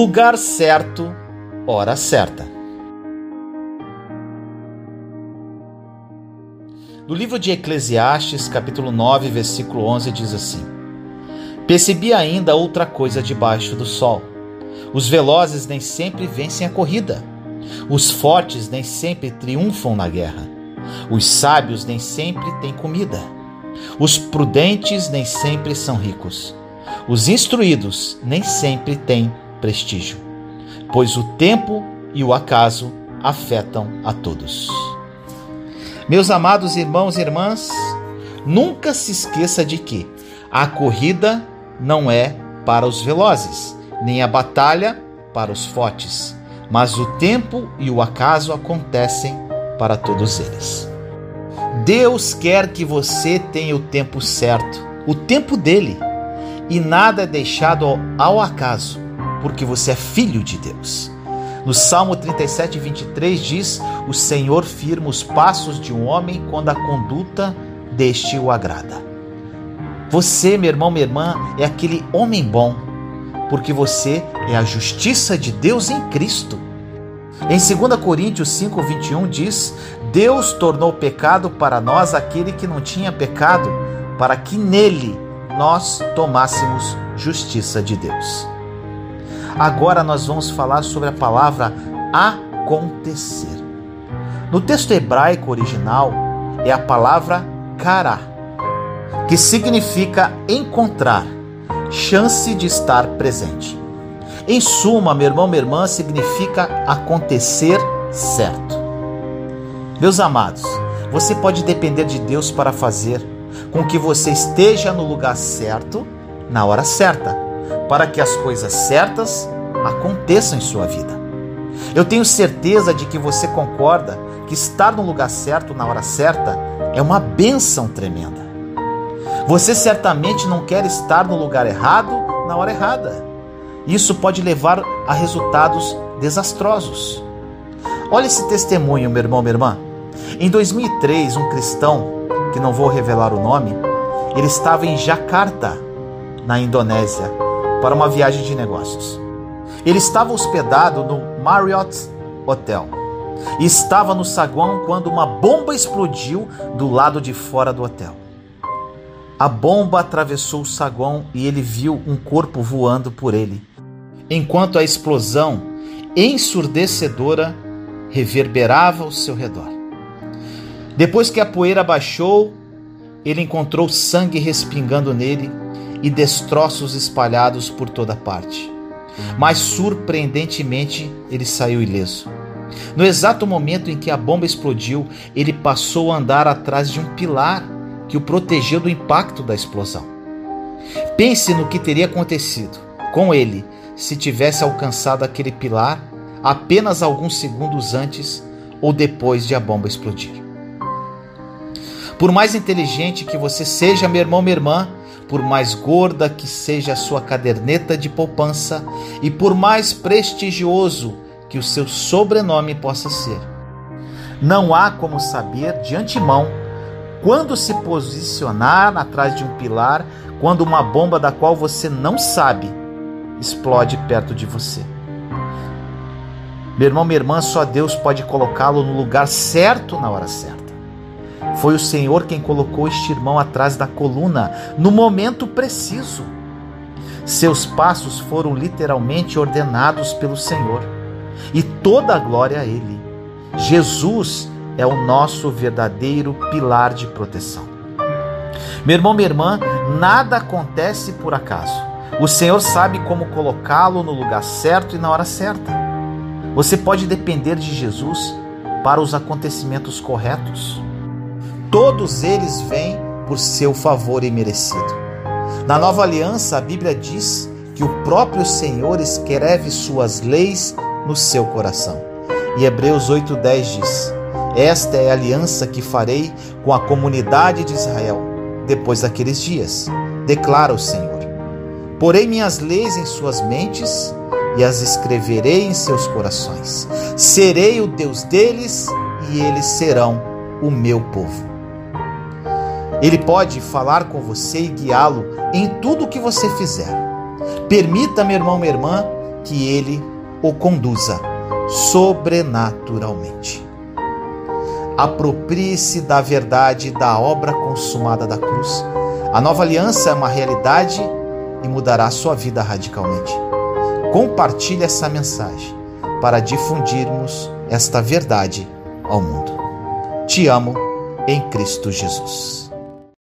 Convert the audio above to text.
Lugar certo, hora certa. No livro de Eclesiastes, capítulo 9, versículo 11, diz assim: Percebi ainda outra coisa debaixo do sol. Os velozes nem sempre vencem a corrida. Os fortes nem sempre triunfam na guerra. Os sábios nem sempre têm comida. Os prudentes nem sempre são ricos. Os instruídos nem sempre têm prestígio, pois o tempo e o acaso afetam a todos. Meus amados irmãos e irmãs, nunca se esqueça de que a corrida não é para os velozes, nem a batalha para os fortes, mas o tempo e o acaso acontecem para todos eles. Deus quer que você tenha o tempo certo, o tempo dele, e nada é deixado ao acaso porque você é filho de Deus. No Salmo 37, 23 diz: O Senhor firma os passos de um homem quando a conduta deste o agrada. Você, meu irmão, minha irmã, é aquele homem bom, porque você é a justiça de Deus em Cristo. Em 2 Coríntios 5, 21 diz: Deus tornou pecado para nós aquele que não tinha pecado, para que nele nós tomássemos justiça de Deus. Agora nós vamos falar sobre a palavra acontecer. No texto hebraico original é a palavra kará, que significa encontrar, chance de estar presente. Em suma, meu irmão, minha irmã, significa acontecer certo. Meus amados, você pode depender de Deus para fazer com que você esteja no lugar certo, na hora certa para que as coisas certas aconteçam em sua vida. Eu tenho certeza de que você concorda que estar no lugar certo na hora certa é uma benção tremenda. Você certamente não quer estar no lugar errado na hora errada. Isso pode levar a resultados desastrosos. Olha esse testemunho, meu irmão, minha irmã. Em 2003, um cristão, que não vou revelar o nome, ele estava em Jakarta, na Indonésia, para uma viagem de negócios. Ele estava hospedado no Marriott Hotel e estava no saguão quando uma bomba explodiu do lado de fora do hotel. A bomba atravessou o saguão e ele viu um corpo voando por ele, enquanto a explosão ensurdecedora reverberava ao seu redor. Depois que a poeira baixou, ele encontrou sangue respingando nele e destroços espalhados por toda parte. Mas surpreendentemente ele saiu ileso. No exato momento em que a bomba explodiu, ele passou a andar atrás de um pilar que o protegeu do impacto da explosão. Pense no que teria acontecido com ele se tivesse alcançado aquele pilar apenas alguns segundos antes ou depois de a bomba explodir. Por mais inteligente que você seja, meu irmão, minha irmã, por mais gorda que seja a sua caderneta de poupança e por mais prestigioso que o seu sobrenome possa ser. Não há como saber de antemão quando se posicionar atrás de um pilar quando uma bomba da qual você não sabe explode perto de você. Meu irmão, minha irmã, só Deus pode colocá-lo no lugar certo na hora certa. Foi o Senhor quem colocou este irmão atrás da coluna no momento preciso. Seus passos foram literalmente ordenados pelo Senhor e toda a glória a Ele. Jesus é o nosso verdadeiro pilar de proteção. Meu irmão, minha irmã, nada acontece por acaso. O Senhor sabe como colocá-lo no lugar certo e na hora certa. Você pode depender de Jesus para os acontecimentos corretos todos eles vêm por seu favor imerecido. Na nova aliança, a Bíblia diz que o próprio Senhor escreve suas leis no seu coração. E Hebreus 8:10 diz: Esta é a aliança que farei com a comunidade de Israel depois daqueles dias, declara o Senhor. Porei minhas leis em suas mentes e as escreverei em seus corações. Serei o Deus deles e eles serão o meu povo. Ele pode falar com você e guiá-lo em tudo o que você fizer. Permita, meu irmão, minha irmã, que Ele o conduza sobrenaturalmente. Aproprie-se da verdade da obra consumada da cruz. A nova aliança é uma realidade e mudará sua vida radicalmente. Compartilhe essa mensagem para difundirmos esta verdade ao mundo. Te amo em Cristo Jesus.